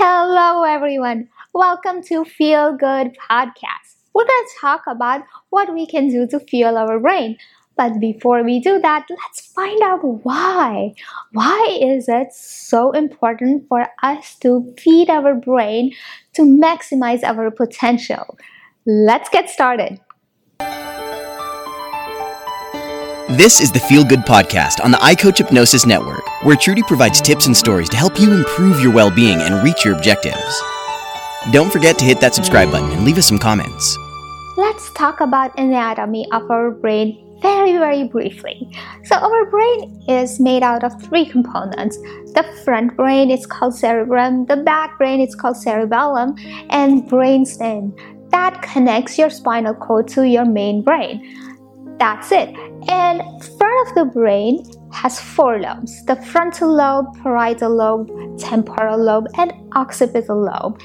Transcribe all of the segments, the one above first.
Hello, everyone. Welcome to Feel Good Podcast. We're going to talk about what we can do to fuel our brain. But before we do that, let's find out why. Why is it so important for us to feed our brain to maximize our potential? Let's get started. This is the Feel Good Podcast on the iCoach Hypnosis Network, where Trudy provides tips and stories to help you improve your well being and reach your objectives. Don't forget to hit that subscribe button and leave us some comments. Let's talk about anatomy of our brain very very briefly. So our brain is made out of three components. The front brain is called cerebrum, the back brain is called cerebellum, and brainstem that connects your spinal cord to your main brain. That's it. And front of the brain has four lobes the frontal lobe, parietal lobe, temporal lobe, and occipital lobe.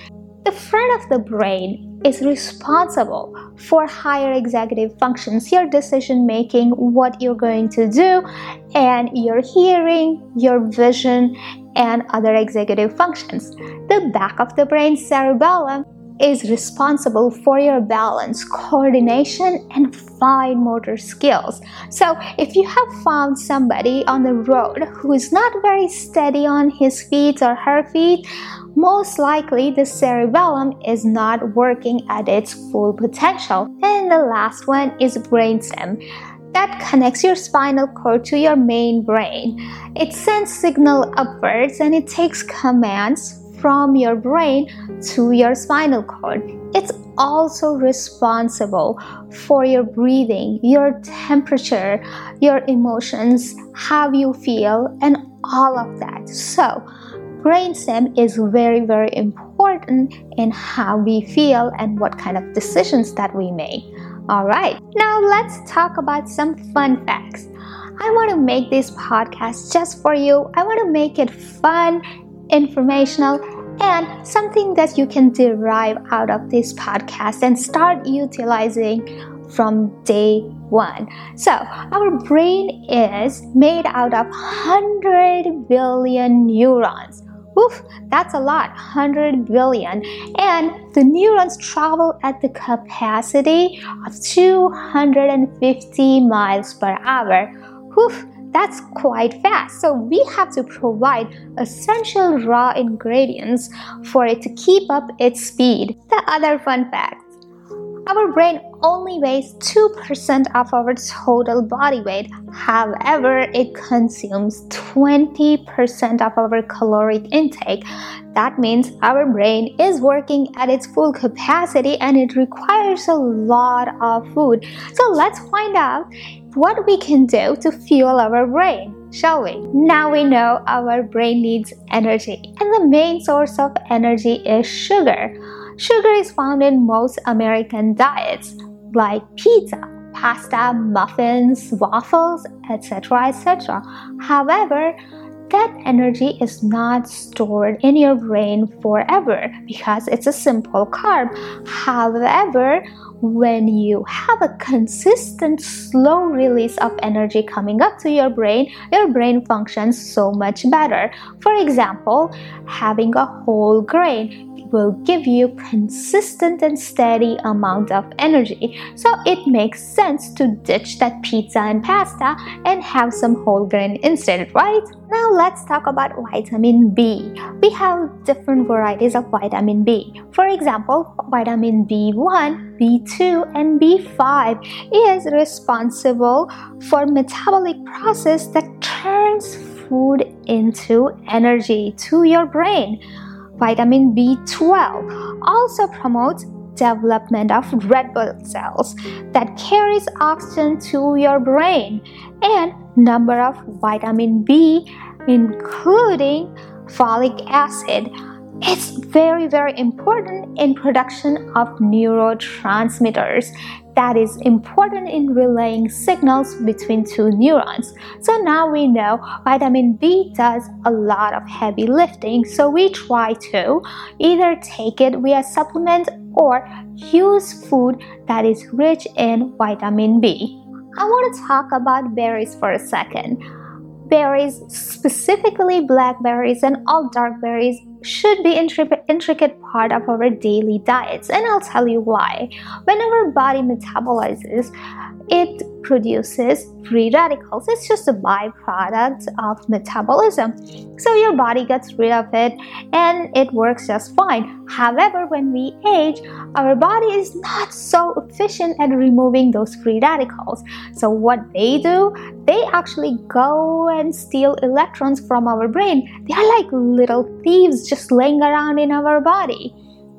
The front of the brain is responsible for higher executive functions, your decision making, what you're going to do, and your hearing, your vision, and other executive functions. The back of the brain, cerebellum, is responsible for your balance, coordination, and fine motor skills. So, if you have found somebody on the road who is not very steady on his feet or her feet, most likely the cerebellum is not working at its full potential. And the last one is brainstem that connects your spinal cord to your main brain. It sends signal upwards and it takes commands from your brain to your spinal cord. It's also responsible for your breathing, your temperature, your emotions, how you feel, and all of that. So, brainstem is very, very important in how we feel and what kind of decisions that we make. All right, now let's talk about some fun facts. I want to make this podcast just for you. I want to make it fun informational, and something that you can derive out of this podcast and start utilizing from day one. So, our brain is made out of 100 billion neurons. Oof, that's a lot, 100 billion. And the neurons travel at the capacity of 250 miles per hour. Oof, that's quite fast. So we have to provide essential raw ingredients for it to keep up its speed. The other fun fact our brain only weighs 2% of our total body weight. However, it consumes 20% of our caloric intake. That means our brain is working at its full capacity and it requires a lot of food. So let's find out what we can do to fuel our brain, shall we? Now we know our brain needs energy, and the main source of energy is sugar. Sugar is found in most American diets, like pizza, pasta, muffins, waffles, etc. etc. However, that energy is not stored in your brain forever because it's a simple carb. However, when you have a consistent slow release of energy coming up to your brain, your brain functions so much better. For example, having a whole grain will give you consistent and steady amount of energy. So it makes sense to ditch that pizza and pasta and have some whole grain instead, right? Now let's talk about vitamin B. We have different varieties of vitamin B. For example, vitamin B1, B2, and B5 is responsible for metabolic process that turns food into energy to your brain. Vitamin B12 also promotes development of red blood cells that carries oxygen to your brain and number of vitamin B including folic acid it's very very important in production of neurotransmitters that is important in relaying signals between two neurons. So now we know vitamin B does a lot of heavy lifting, so we try to either take it via supplement or use food that is rich in vitamin B. I want to talk about berries for a second. Berries, specifically blackberries and all dark berries, should be an intricate part of our daily diets and I'll tell you why. When our body metabolizes, it produces free radicals. It's just a byproduct of metabolism. So your body gets rid of it and it works just fine. However, when we age, our body is not so efficient at removing those free radicals. So what they do, they actually go and steal electrons from our brain. They are like little thieves just laying around in our body.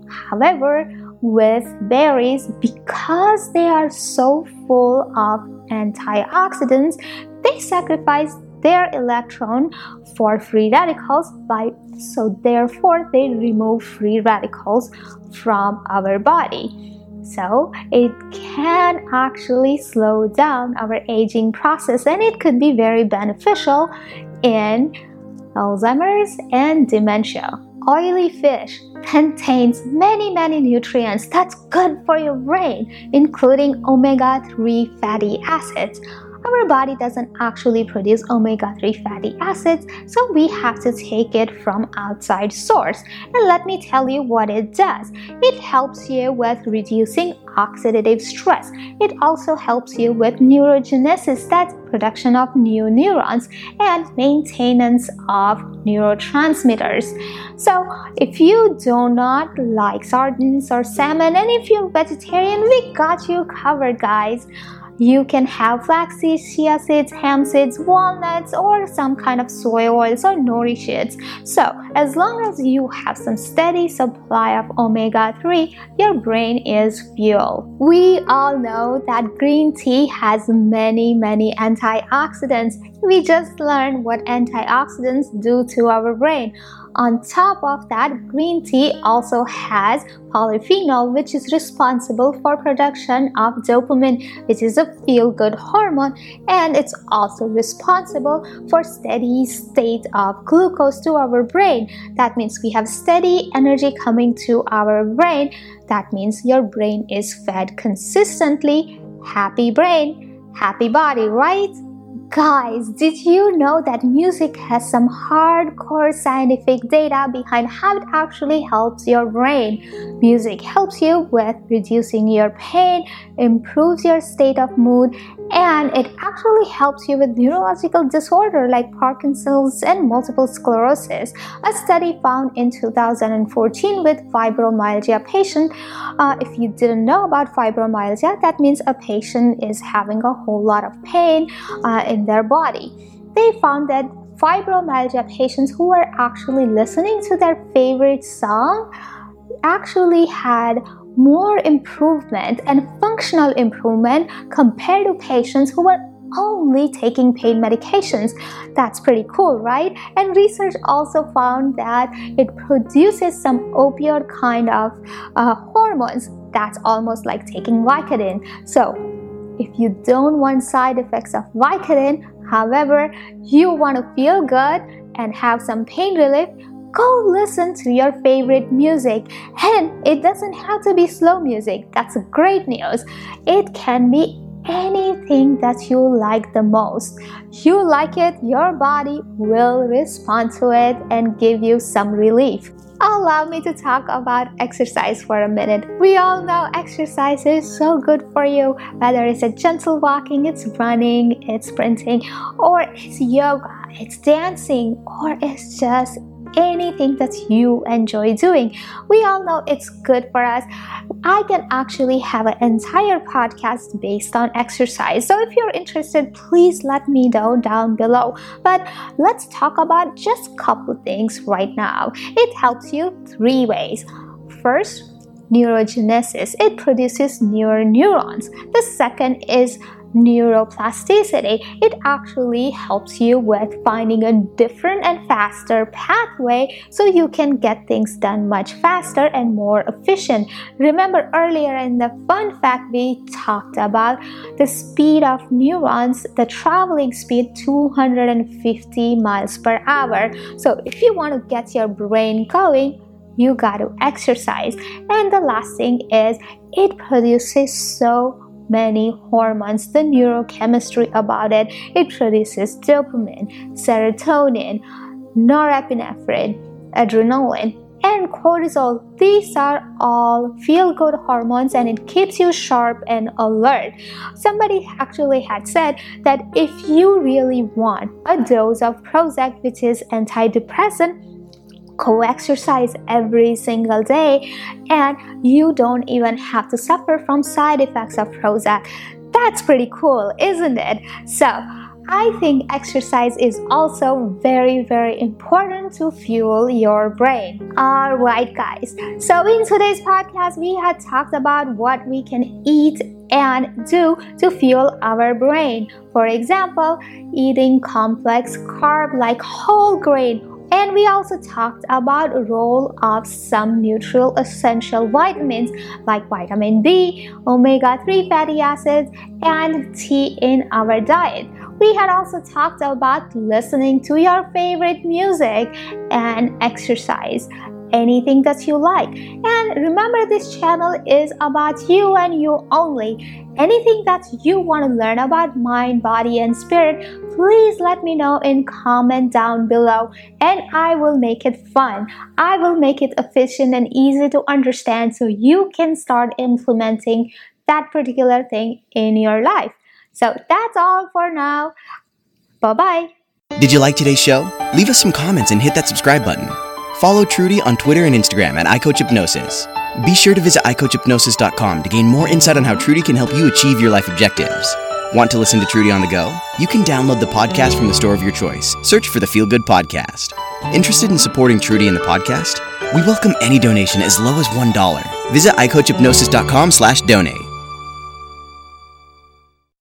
However, with berries, because they are so full of antioxidants, they sacrifice their electron for free radicals by so therefore they remove free radicals from our body so it can actually slow down our aging process and it could be very beneficial in alzheimer's and dementia oily fish contains many, many nutrients that's good for your brain, including omega 3 fatty acids. Our body doesn't actually produce omega 3 fatty acids, so we have to take it from outside source. And let me tell you what it does. It helps you with reducing oxidative stress. It also helps you with neurogenesis, that's production of new neurons, and maintenance of neurotransmitters. So, if you do not like sardines or salmon, and if you're vegetarian, we got you covered, guys. You can have flax seeds, chia seeds, hemp seeds, walnuts, or some kind of soy oils or nori seeds. So, as long as you have some steady supply of omega 3, your brain is fuel. We all know that green tea has many, many antioxidants. We just learned what antioxidants do to our brain. On top of that, green tea also has polyphenol, which is responsible for production of dopamine, which is a feel-good hormone, and it's also responsible for steady state of glucose to our brain. That means we have steady energy coming to our brain. That means your brain is fed consistently. Happy brain, happy body, right? Guys, did you know that music has some hardcore scientific data behind how it actually helps your brain? Music helps you with reducing your pain, improves your state of mood, and it actually helps you with neurological disorder like Parkinson's and multiple sclerosis. A study found in 2014 with fibromyalgia patient. Uh, if you didn't know about fibromyalgia, that means a patient is having a whole lot of pain uh, in their body. They found that fibromyalgia patients who were actually listening to their favorite song actually had more improvement and functional improvement compared to patients who were only taking pain medications. That's pretty cool, right? And research also found that it produces some opioid kind of uh, hormones that's almost like taking Vicodin. So, if you don't want side effects of Vicodin, however, you want to feel good and have some pain relief, go listen to your favorite music. And it doesn't have to be slow music, that's great news. It can be anything that you like the most. You like it, your body will respond to it and give you some relief. Allow me to talk about exercise for a minute. We all know exercise is so good for you, whether it's a gentle walking, it's running, it's sprinting, or it's yoga, it's dancing, or it's just anything that you enjoy doing. We all know it's good for us. I can actually have an entire podcast based on exercise. So if you're interested, please let me know down below. But let's talk about just a couple things right now. It helps you three ways. First, neurogenesis. It produces newer neurons. The second is neuroplasticity. It actually helps you with finding a different and faster pathway so you can get things done much faster and more efficient. Remember earlier in the fun fact, we talked about the speed of neurons, the traveling speed 250 miles per hour. So if you want to get your brain going, you got to exercise. And the last thing is it produces so many hormones, the neurochemistry about it. It produces dopamine, serotonin, norepinephrine, adrenaline, and cortisol. These are all feel good hormones and it keeps you sharp and alert. Somebody actually had said that if you really want a dose of Prozac, which is antidepressant, co exercise every single day and you don't even have to suffer from side effects of Prozac. That's pretty cool, isn't it? So, I think exercise is also very, very important to fuel your brain. Alright, guys. So, in today's podcast, we had talked about what we can eat and do to fuel our brain. For example, eating complex carb like whole grain and we also talked about role of some neutral essential vitamins like vitamin B, omega-3 fatty acids, and tea in our diet. We had also talked about listening to your favorite music and exercise anything that you like. And remember, this channel is about you and you only. Anything that you want to learn about mind, body, and spirit, please let me know in comment down below and I will make it fun. I will make it efficient and easy to understand so you can start implementing that particular thing in your life. So that's all for now. Bye bye. Did you like today's show? Leave us some comments and hit that subscribe button. Follow Trudy on Twitter and Instagram at iCoachHypnosis. Be sure to visit iCoachHypnosis.com to gain more insight on how Trudy can help you achieve your life objectives. Want to listen to Trudy on the go? You can download the podcast from the store of your choice. Search for the Feel Good Podcast. Interested in supporting Trudy and the podcast? We welcome any donation as low as $1. Visit iCoachHypnosis.com slash donate.